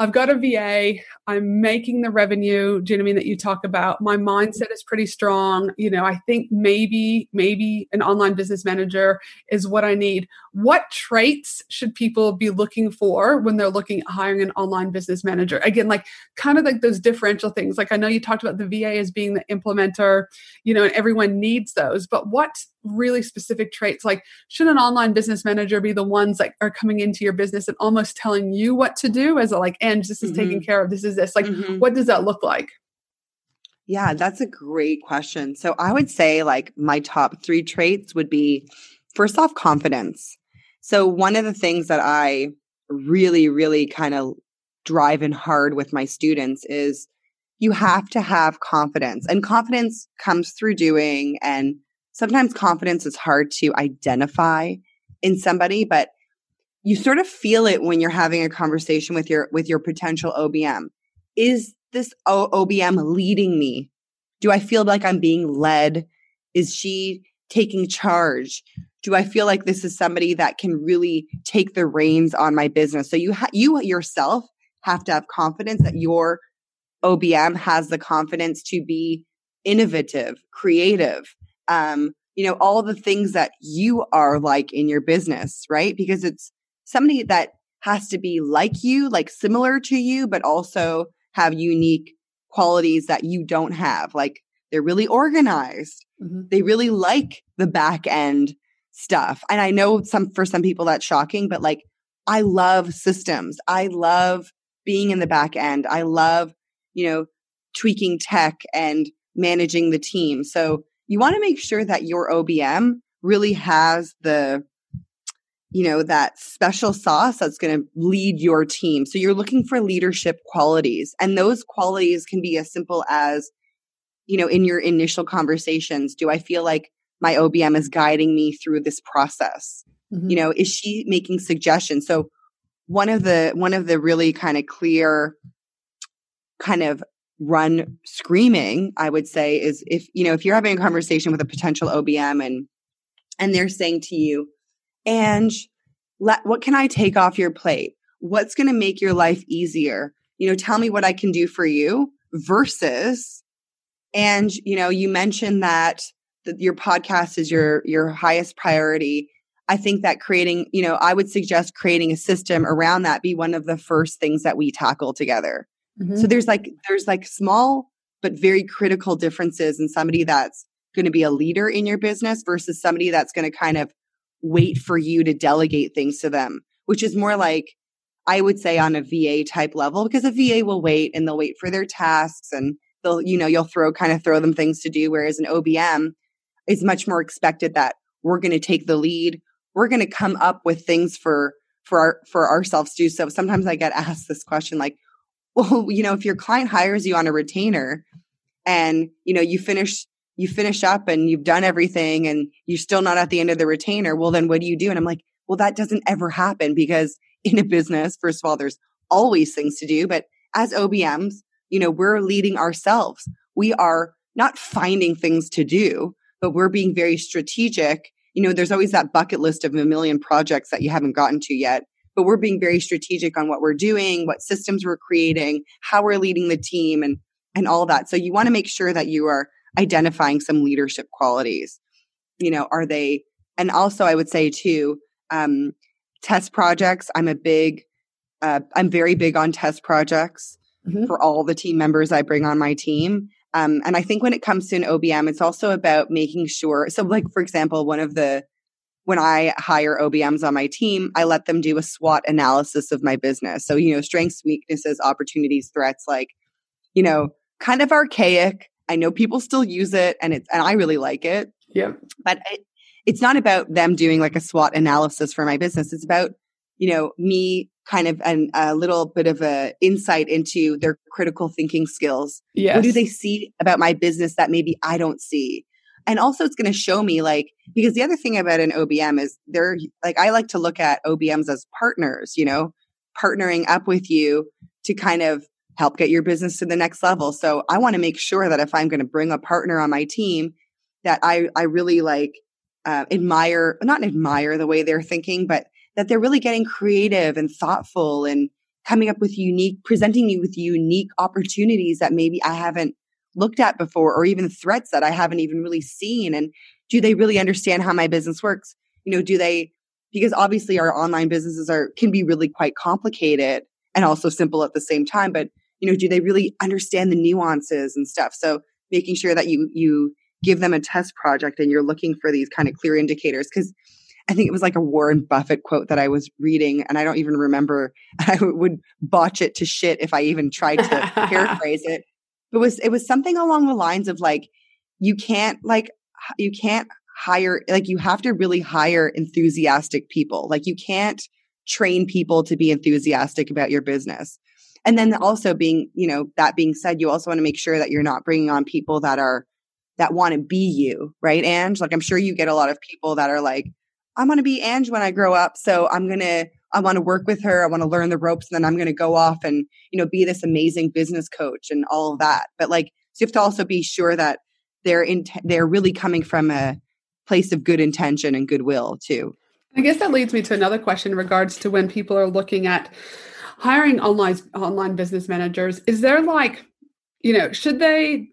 I've got a VA. I'm making the revenue. Do you know what I mean? That you talk about. My mm-hmm. mindset is pretty strong. You know, I think maybe, maybe an online business manager is what I need. What traits should people be looking for when they're looking at hiring an online business manager? Again, like kind of like those differential things. Like I know you talked about the VA as being the implementer, you know, and everyone needs those. But what really specific traits like should an online business manager be the ones that are coming into your business and almost telling you what to do as a like and this is mm-hmm. taken care of this is this like mm-hmm. what does that look like yeah that's a great question so i would say like my top three traits would be first off confidence so one of the things that i really really kind of drive in hard with my students is you have to have confidence and confidence comes through doing and sometimes confidence is hard to identify in somebody, but you sort of feel it when you're having a conversation with your with your potential OBM. Is this o- OBM leading me? Do I feel like I'm being led? Is she taking charge? Do I feel like this is somebody that can really take the reins on my business? So you ha- you yourself have to have confidence that your OBM has the confidence to be innovative, creative, um, you know, all the things that you are like in your business, right? Because it's somebody that has to be like you, like similar to you, but also have unique qualities that you don't have. Like they're really organized. Mm-hmm. They really like the back end stuff. And I know some for some people that's shocking, but like I love systems. I love being in the back end. I love, you know, tweaking tech and managing the team. So you want to make sure that your OBM really has the you know that special sauce that's going to lead your team. So you're looking for leadership qualities and those qualities can be as simple as you know in your initial conversations do i feel like my obm is guiding me through this process? Mm-hmm. you know is she making suggestions? So one of the one of the really kind of clear kind of run screaming, I would say, is if, you know, if you're having a conversation with a potential OBM and, and they're saying to you, and let, what can I take off your plate? What's going to make your life easier? You know, tell me what I can do for you versus, and, you know, you mentioned that, your podcast is your, your highest priority. I think that creating, you know, I would suggest creating a system around that be one of the first things that we tackle together. Mm-hmm. So there's like there's like small but very critical differences in somebody that's going to be a leader in your business versus somebody that's going to kind of wait for you to delegate things to them, which is more like I would say on a VA type level because a VA will wait and they'll wait for their tasks and they'll you know you'll throw kind of throw them things to do whereas an OBM is much more expected that we're going to take the lead, we're going to come up with things for for our, for ourselves to do. So sometimes I get asked this question like well you know if your client hires you on a retainer and you know you finish you finish up and you've done everything and you're still not at the end of the retainer well then what do you do? And i'm like well that doesn't ever happen because in a business first of all there's always things to do. But as obms you know we're leading ourselves. We are not finding things to do but we're being very strategic. You know there's always that bucket list of a million projects that you haven't gotten to yet but we're being very strategic on what we're doing, what systems we're creating, how we're leading the team and and all that. So you want to make sure that you are identifying some leadership qualities. You know, are they and also I would say too, um, test projects. I'm a big, uh, I'm very big on test projects mm-hmm. for all the team members I bring on my team. Um, and I think when it comes to an OBM, it's also about making sure. So, like for example, one of the when I hire OBMs on my team, I let them do a SWOT analysis of my business. So, you know, strengths, weaknesses, opportunities, threats, like, you know, kind of archaic. I know people still use it and it's, and I really like it. Yeah. But it, it's not about them doing like a SWOT analysis for my business. It's about, you know, me kind of an, a little bit of a insight into their critical thinking skills. Yes. What do they see about my business that maybe I don't see? And also it's going to show me like, because the other thing about an OBM is they're like, I like to look at OBMs as partners, you know, partnering up with you to kind of help get your business to the next level. So I want to make sure that if I'm going to bring a partner on my team, that I, I really like uh, admire, not admire the way they're thinking, but that they're really getting creative and thoughtful and coming up with unique, presenting you with unique opportunities that maybe I haven't looked at before or even threats that I haven't even really seen. And do they really understand how my business works? You know, do they, because obviously our online businesses are, can be really quite complicated and also simple at the same time. But, you know, do they really understand the nuances and stuff? So making sure that you, you give them a test project and you're looking for these kind of clear indicators. Cause I think it was like a Warren Buffett quote that I was reading, and I don't even remember. I would botch it to shit if I even tried to paraphrase it it was it was something along the lines of like you can't like you can't hire like you have to really hire enthusiastic people like you can't train people to be enthusiastic about your business and then also being you know that being said you also want to make sure that you're not bringing on people that are that want to be you right Ange like I'm sure you get a lot of people that are like I want to be Ange when I grow up so I'm to I want to work with her. I want to learn the ropes and then I'm to go off and, you know, be this amazing business coach and all of that. But like, so you have to also be sure that they're in, they're really coming from a place of good intention and goodwill too. I guess that leads me to another question in regards to when people are looking at hiring online online business managers. Is there like, you know, should they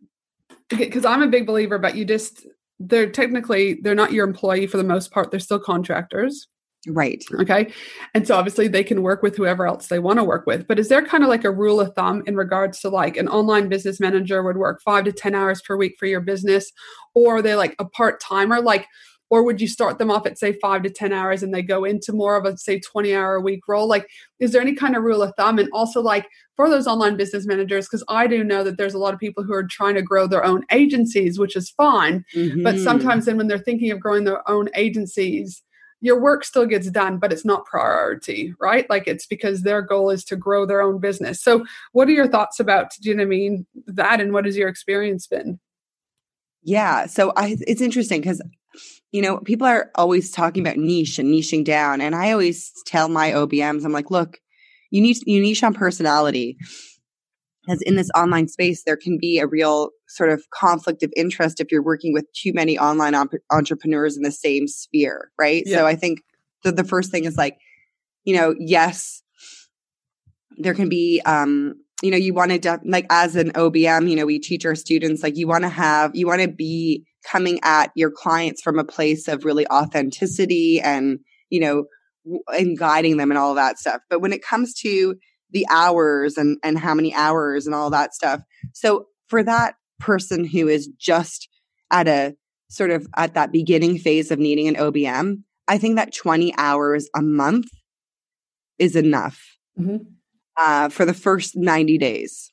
because I'm a big believer, but you just they're technically they're not your employee for the most part. They're still contractors. Right. Okay. And so obviously they can work with whoever else they want to work with. But is there kind of like a rule of thumb in regards to like an online business manager would work five to 10 hours per week for your business? Or are they like a part timer? Like, or would you start them off at say five to 10 hours and they go into more of a say 20 hour a week role? Like, is there any kind of rule of thumb? And also, like, for those online business managers, because I do know that there's a lot of people who are trying to grow their own agencies, which is fine. Mm-hmm. But sometimes then when they're thinking of growing their own agencies, your work still gets done, but it's not priority, right? Like it's because their goal is to grow their own business. So, what are your thoughts about, do you know what I mean, that and what has your experience been? Yeah. So, I, it's interesting because, you know, people are always talking about niche and niching down. And I always tell my OBMs, I'm like, look, you need you niche on personality because in this online space there can be a real sort of conflict of interest if you're working with too many online op- entrepreneurs in the same sphere right yeah. so i think the, the first thing is like you know yes there can be um you know you want to de- like as an obm you know we teach our students like you want to have you want to be coming at your clients from a place of really authenticity and you know and guiding them and all that stuff but when it comes to the hours and and how many hours and all that stuff. So for that person who is just at a sort of at that beginning phase of needing an OBM, I think that 20 hours a month is enough mm-hmm. uh, for the first 90 days.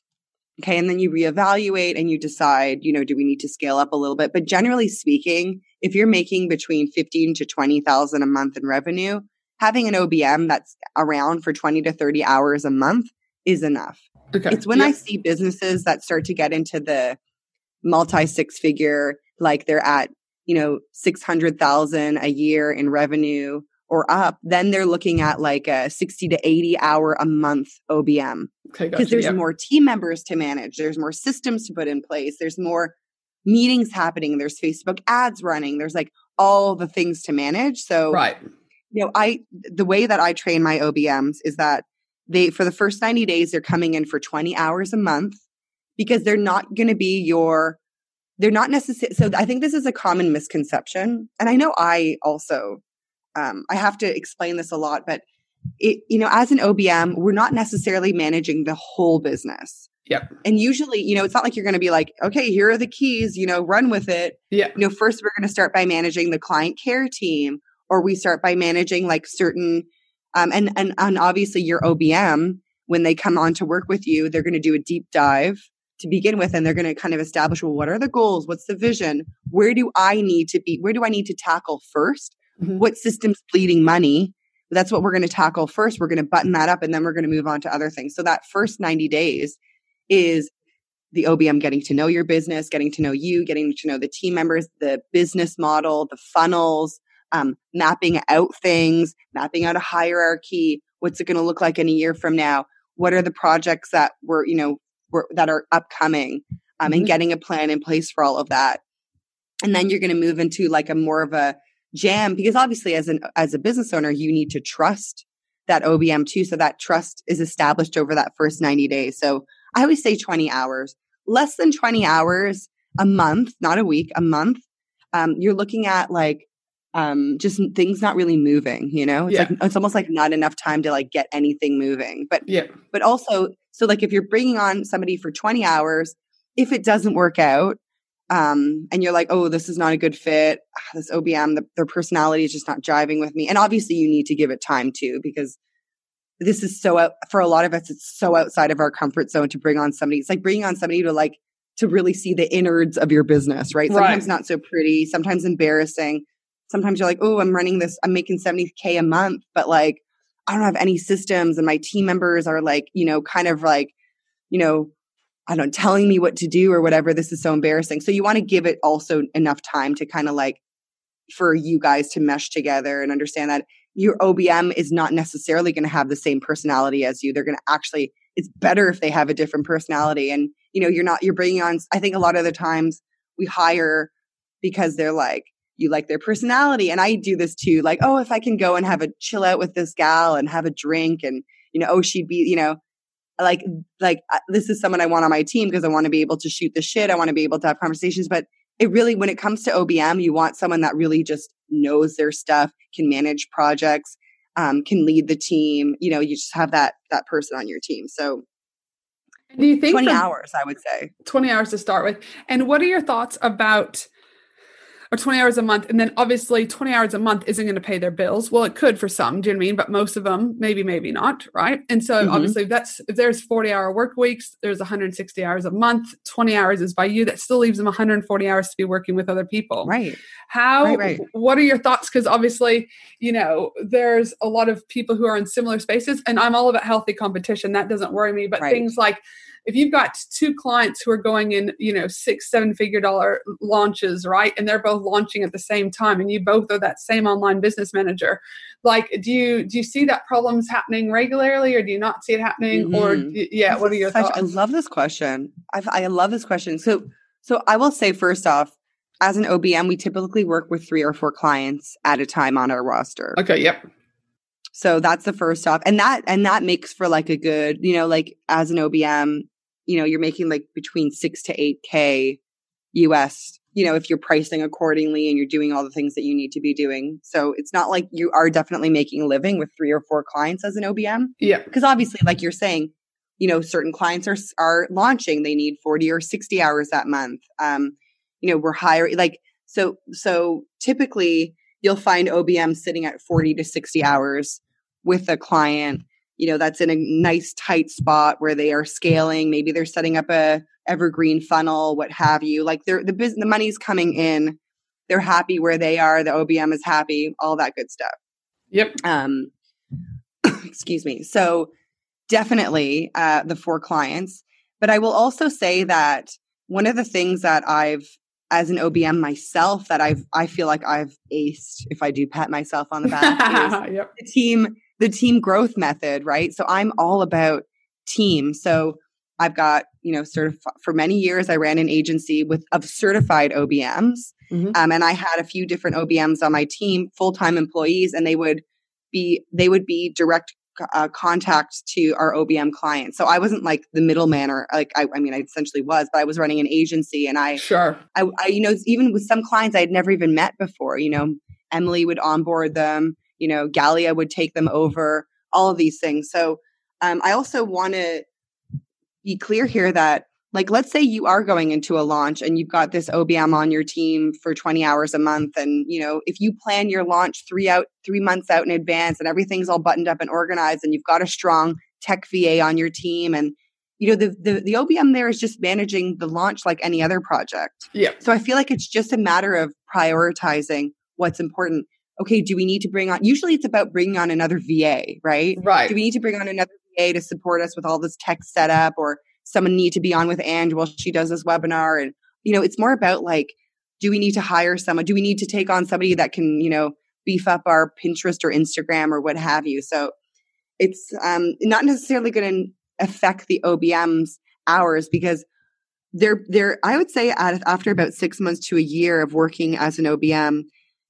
Okay. And then you reevaluate and you decide, you know, do we need to scale up a little bit? But generally speaking, if you're making between 15 to 20,000 a month in revenue, having an OBM that's around for 20 to 30 hours a month is enough. Okay. It's when I see businesses that start to get into the multi six figure, like they're at, you know, 600,000 a year in revenue or up, then they're looking at like a 60 to 80 hour a month OBM. Okay, Because there's more team members to manage, there's more systems to put in place, there's more meetings happening, there's Facebook ads running, there's like all the things to manage. So, right you know, I the way that I train my OBMs is that they for the first 90 days they're coming in for 20 hours a month because they're not going to be your they're not necessary so I think this is a common misconception and I know I also um, I have to explain this a lot, but it, you know, as an OBM, we're not necessarily managing the whole business. Yep. And usually, you know, it's not like you're going to be like, okay, here are the keys, you know, run with it. Yeah. You know, first we're going to start by managing the client care team, or we start by managing like certain, um, and and and obviously your OBM when they come on to work with you, they're going to do a deep dive to begin with, and they're going to kind of establish, well, what are the goals? What's the vision? Where do I need to be? Where do I need to tackle 1st Mhm. What system's bleeding money? That's what we're going to tackle first. We're going to button that up, and then we're going to move on to other things. So that first 90 days is the OBM getting to know your business, getting to know you, getting to know the team members, the business model, the funnels, um, mapping out things, mapping out a hierarchy. What's it going to look like in a year from now? What are the projects that were, you know, were, that are upcoming, um, and getting a plan in place for all of that. And then you're going to move into like a more of a jam because obviously as an as a business owner, you need to trust that OBM too. So that trust is established over that first 90 days. So I always say 20 hours, less than 20 hours a month, not a week, a month. Um, you're looking at like um, just things not really moving, you know, it's Yeah. like, it's almost like not enough time to like get anything moving, but, Yeah. but also, so like if you're bringing on somebody for 20 hours, if it doesn't work out, um, and you're like, oh, this is not a good fit. Ah, This OBM, the, their personality is just not jiving with me. And obviously, you need to give it time too, because this is so out for a lot of us. It's so outside of our comfort zone to bring on somebody. It's like bringing on somebody to like to really see the innards of your business, right? Right. Sometimes not so pretty, sometimes embarrassing. Sometimes you're like, oh, I'm running this, I'm making 70K a month, but like, I don't have any systems and my team members are like, you know, kind of like, you know, I don't telling me what to do or whatever. This is so embarrassing. So you want to give it also enough time to kind of like for you guys to mesh together and understand that your OBM is not necessarily going to have the same personality as you. They're going to actually, it's better if they have a different personality. And, you know, you're not, you're bringing on, I think a lot of the times we hire because they're like, you like their personality. And I do this too. Like, oh, if I can go and have a chill out with this gal and have a drink and, you know, oh, she'd be, you know, like, like this is someone I want on my team because I want to be able to shoot the shit. I want to be able to have conversations. But it really, when it comes to OBM, you want someone that really just knows their stuff, can manage projects, um, can lead the team. You know, you just have that, that person on your team. So Do you think 20 hours, I would say. 20 hours to start with. And what are your thoughts about or 20 hours a month? And then obviously 20 hours a month isn't going to pay their bills. Well, it could for some, do you know what I mean? But most of them, maybe, maybe not, right? And so Mhm. obviously that's if there's 40 hour work weeks, there's 160 hours a month, 20 hours is by you. That still leaves them 140 hours to be working with other people. Right. How Right, right. what are your thoughts? Because obviously, you know, there's a lot of people who are in similar spaces, and I'm all about healthy competition. That doesn't worry me. But Right. things like if you've got two clients who are going in, you know, six, seven figure dollar launches, right? And they're both launching at the same time, and you both are that same online business manager. Like, do you do you see that problems happening regularly, or do you not see it happening? Or Mhm. d- yeah, what are your Such- thoughts? I love this question. I've, I love this question. So, so I will say first off, as an OBM, we typically work with three or four clients at a time on our roster. okay, yep, So that's the first off, and that and that makes for like a good, you know, like as an OBM, you know, you're making like between six to eight k US. You know, if you're pricing accordingly and you're doing all the things that you need to be doing. So it's not like you are definitely making a living with three or four clients as an OBM yeah, because obviously like you're saying you know certain clients are are launching they need 40 or 60 hours that month um you know we're hiring like so so typically you'll find obm sitting at 40 to 60 hours with a client you know that's in a nice tight spot where they are scaling. Maybe they're setting up a evergreen funnel what have you. Like they're the business the money's coming in. They're happy where they are. The obm is happy. All that good stuff. Yep, um excuse me. So definitely uh the four clients. But i will also say that one of the things that i've as an obm myself that i've i feel like i've aced if i do pat myself on the back is yep, the team the team growth method right so i'm all about team so i've got you know certif- for many years i ran an agency with of certified obms Mhm. um, and i had a few different obms on my team full-time employees and they would be they would be direct uh, contact to our obm clients so i wasn't like the middleman or like I, I mean i essentially was but i was running an agency and i sure, I, I, you know, even with some clients I had never even met before, you know, Emily would onboard them. You know, Gallia would take them over, all of these things. So um, I also want to be clear here that like let's say you are going into a launch and you've got this obm on your team for 20 hours a month and you know if you plan your launch three out three months out in advance and everything's all buttoned up and organized and you've got a strong tech va on your team and you know the, the the obm there is just managing the launch like any other project. Yeah. So i feel like it's just a matter of prioritizing what's important okay do we need to bring on usually it's about bringing on another va right right do we need to bring on another va to support us with all this tech setup or someone need to be on with Ange while she does this webinar. And, you know, it's more about like, do we need to hire someone? Do we need to take on somebody that can, you know, beef up our Pinterest or Instagram or what have you? So it's um, not necessarily going to affect the OBM's hours because they're, they're, I would say after about six months to a year of working as an OBM,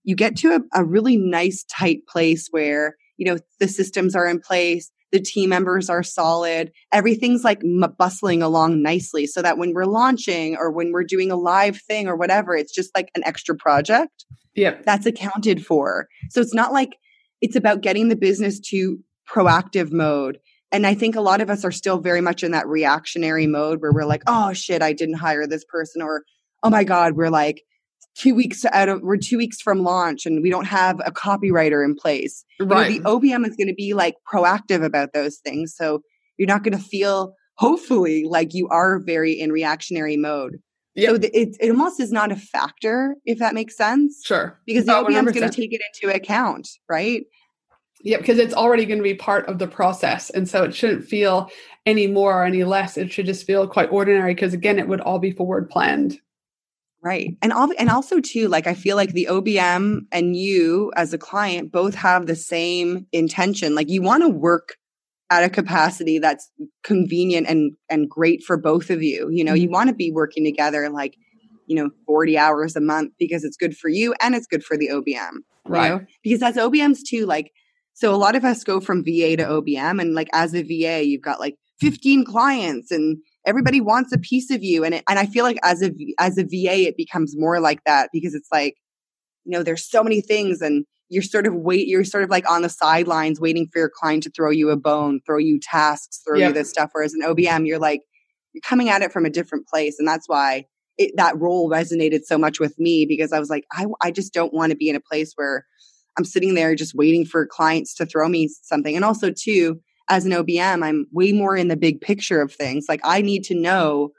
you get to a, a really nice, tight place where, you know, the systems are in place the team members are solid everything's like m- bustling along nicely so that when we're launching or when we're doing a live thing or whatever it's just like an extra project yep that's accounted for. So it's not like it's about getting the business to proactive mode. And i think a lot of us are still very much in that reactionary mode where we're like oh shit i didn't hire this person or oh my god we're like two weeks out of we're two weeks from launch and we don't have a copywriter in place. Right. You know, the obm is going to be like proactive about those things. So you're not going to feel hopefully like you are very in reactionary mode. Yep. so the, it, it almost is not a factor if that makes sense sure. because the obm is going to take it into account right? Yeah because it's already going to be part of the process and so it shouldn't feel any more or any less. It should just feel quite ordinary because again it would all be forward planned Right. And all, and also too, like I feel like the OBM and you as a client both have the same intention. Like you want to work at a capacity that's convenient and and great for both of you. You know, mm-hmm. you want to be working together like, you know, 40 hours a month because it's good for you and it's good for the OBM. Right. Know? Because as OBMs too, like so a lot of us go from VA to OBM and like as a VA, you've got like 15 clients and everybody wants a piece of you. And it, and I feel like as a as a VA it becomes more like that because it's like you know there's so many things and you're sort of wait you're sort of like on the sidelines waiting for your client to throw you a bone throw you tasks throw yep. you this stuff. Whereas an OBM you're like you're coming at it from a different place. And that's why it, that role resonated so much with me because I was like I I just don't want to be in a place where I'm sitting there just waiting for clients to throw me something. And also too as an OBM, I'm way more in the big picture of things. Like I need to know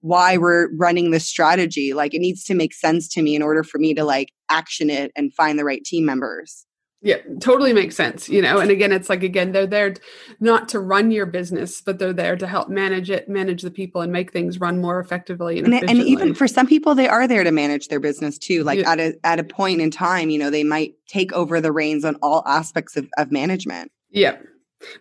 why we're running this strategy. Like it needs to make sense to me in order for me to like action it and find the right team members. Yeah, totally makes sense. You know, and again, it's like, again, they're there not to run your business, but they're there to help manage it, manage the people, and make things run more effectively. And, and, and even for some people, they are there to manage their business too. Like yeah. at a at a point in time, you know, they might take over the reins on all aspects of, of management. Yeah,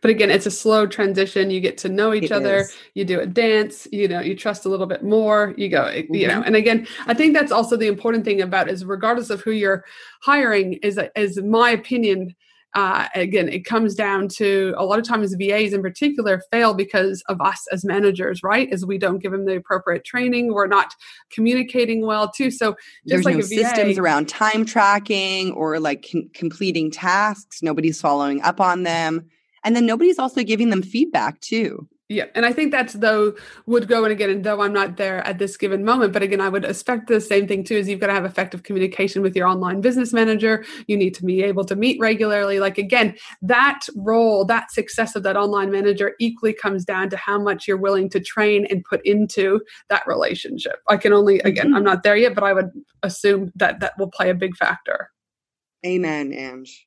but again it's a slow transition you get to know each it other is. you do a dance you know you trust a little bit more you go mm-hmm. you know mm-hmm. and again i think that's also the important thing about is regardless of who you're hiring is is my opinion uh, again, it comes down to a lot of times VAs in particular fail because of us as managers, right? As we don't give them the appropriate training, we're not communicating well too. So just There's like no VA, systems around time tracking or like com- completing tasks, nobody's following up on them. And then nobody's also giving them feedback too. Yeah. And I think that's though would go and again, and though I'm not there at this given moment, but again, I would expect the same thing too is you've got to have effective communication with your online business manager. You need to be able to meet regularly. Like again, that role, that success of that online manager equally comes down to how much you're willing to train and put into that relationship. I can only again, mm-hmm. I'm not there yet, but I would assume that that will play a big factor. Amen, Ange.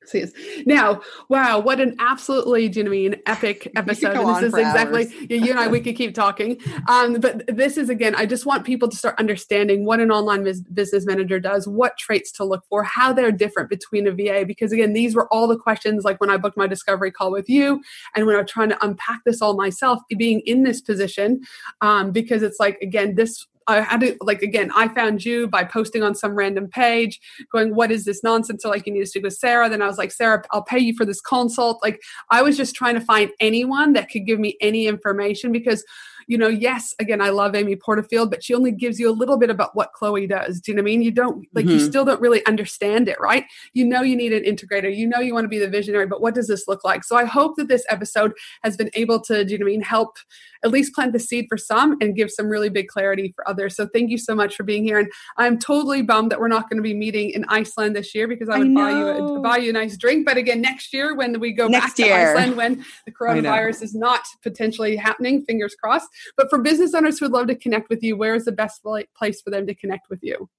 Now, wow, what an absolutely, do you know I mean, epic episode. This is exactly yeah, you and I we could keep talking. Um, but this is again, I just want people to start understanding what an online business manager does, what traits to look for, how they're different between a VA. Because again, these were all the questions like when I booked my discovery call with you and when I'm trying to unpack this all myself, being in this position. Um, because it's like again, this I had to like again, I found you by posting on some random page, going, What is this nonsense? So like you need to speak with Sarah. Then I was like, Sarah, I'll pay you for this consult. Like I was just trying to find anyone that could give me any information because you know, yes, again, I love Amy Porterfield, but she only gives you a little bit about what Chloe does. Do you know what I mean? You don't like, mm-hmm. you still don't really understand it, right? You know, you need an integrator. You know, you want to be the visionary, but what does this look like? So I hope that this episode has been able to, do you know what I mean, help at least plant the seed for some and give some really big clarity for others. So thank you so much for being here. And I'm totally bummed that we're not going to be meeting in Iceland this year because I would I buy you a, buy you a nice drink. But again, next year when we go next back to. Iceland, when the coronavirus is not potentially happening, fingers crossed. But for business owners who would love to connect with you, where is the best place for them to connect with you?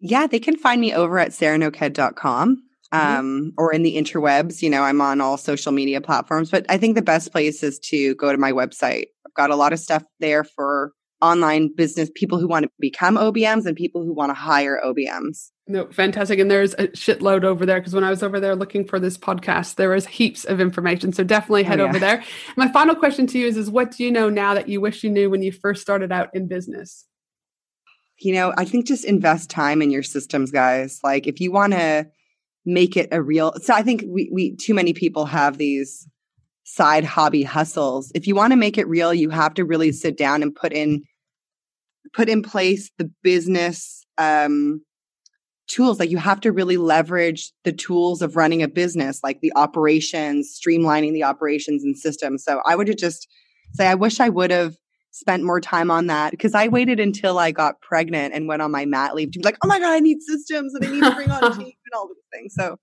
Yeah, they can find me over at sarahnoked.com mm-hmm. um, or in the interwebs. You know, I'm on all social media platforms, but I think the best place is to go to my website. Got a lot of stuff there for online business people who want to become OBMs and people who want to hire OBMs. No, fantastic. And there's a shitload over there because when I was over there looking for this podcast, there was heaps of information. So definitely oh, head oh, yeah. over there. My final question to you is, is what do you know now that you wish you knew when you first started out in business? You know, I think just invest time in your systems, guys. Like if you want to make it a real so I think we we too many people have these side hobby hustles. If you want to make it real, you have to really sit down and put in put in place the business um, tools. Like you have to really leverage the tools of running a business like the operations streamlining the operations and systems. So i would just say i wish i would have spent more time on that because i waited until i got pregnant and went on my mat leave to be like oh my god i need systems and i need to bring on a team and all these things. So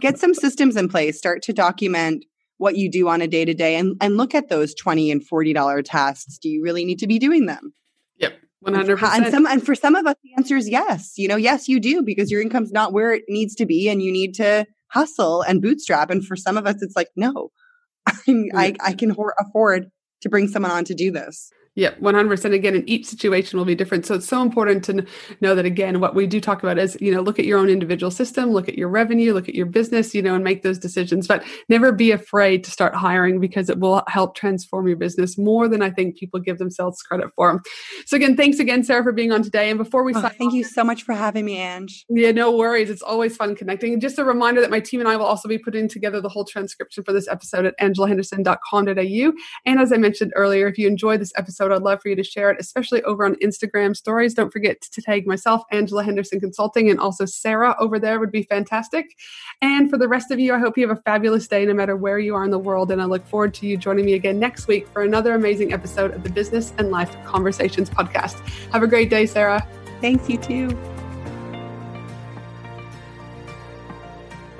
get some systems in place. Start to document what you do on a day to day and and look at those 20 and 40 dollar tasks do you really need to be doing them yep 100%. And, some, and for some of us, the answer is yes. You know, yes, you do because your income's not where it needs to be and you need to hustle and bootstrap. And for some of us, it's like, no, I, I can afford to bring someone on to do this. Yeah, 100%. Again, and each situation will be different. So it's so important to know that, again, what we do talk about is, you know, look at your own individual system, look at your revenue, look at your business, you know, and make those decisions. But never be afraid to start hiring because it will help transform your business more than I think people give themselves credit for. So again, thanks again, Sarah, for being on today. And before we oh, sign thank off, you so much for having me, Ange. Yeah, no worries. It's always fun connecting. And just a reminder that my team and I will also be putting together the whole transcription for this episode at angelahenderson.com.au. And as I mentioned earlier, if you enjoyed this episode, I'd love for you to share share it, especially over on Instagram stories. Don't forget to tag myself, Angela Henderson Consulting, and also Sarah over there would be fantastic. And for the rest of you, I hope you have a fabulous day no matter where you are in the world. And I look forward to you joining me again next week for another amazing episode of the Business and Life Conversations podcast. Have a great day, Sarah. Thanks, you too.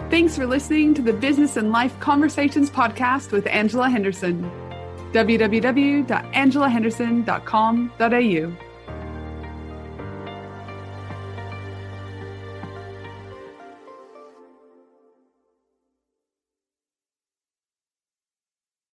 Thanks for listening to the Business and Life Conversations podcast with Angela Henderson www.angelahenderson.com.au.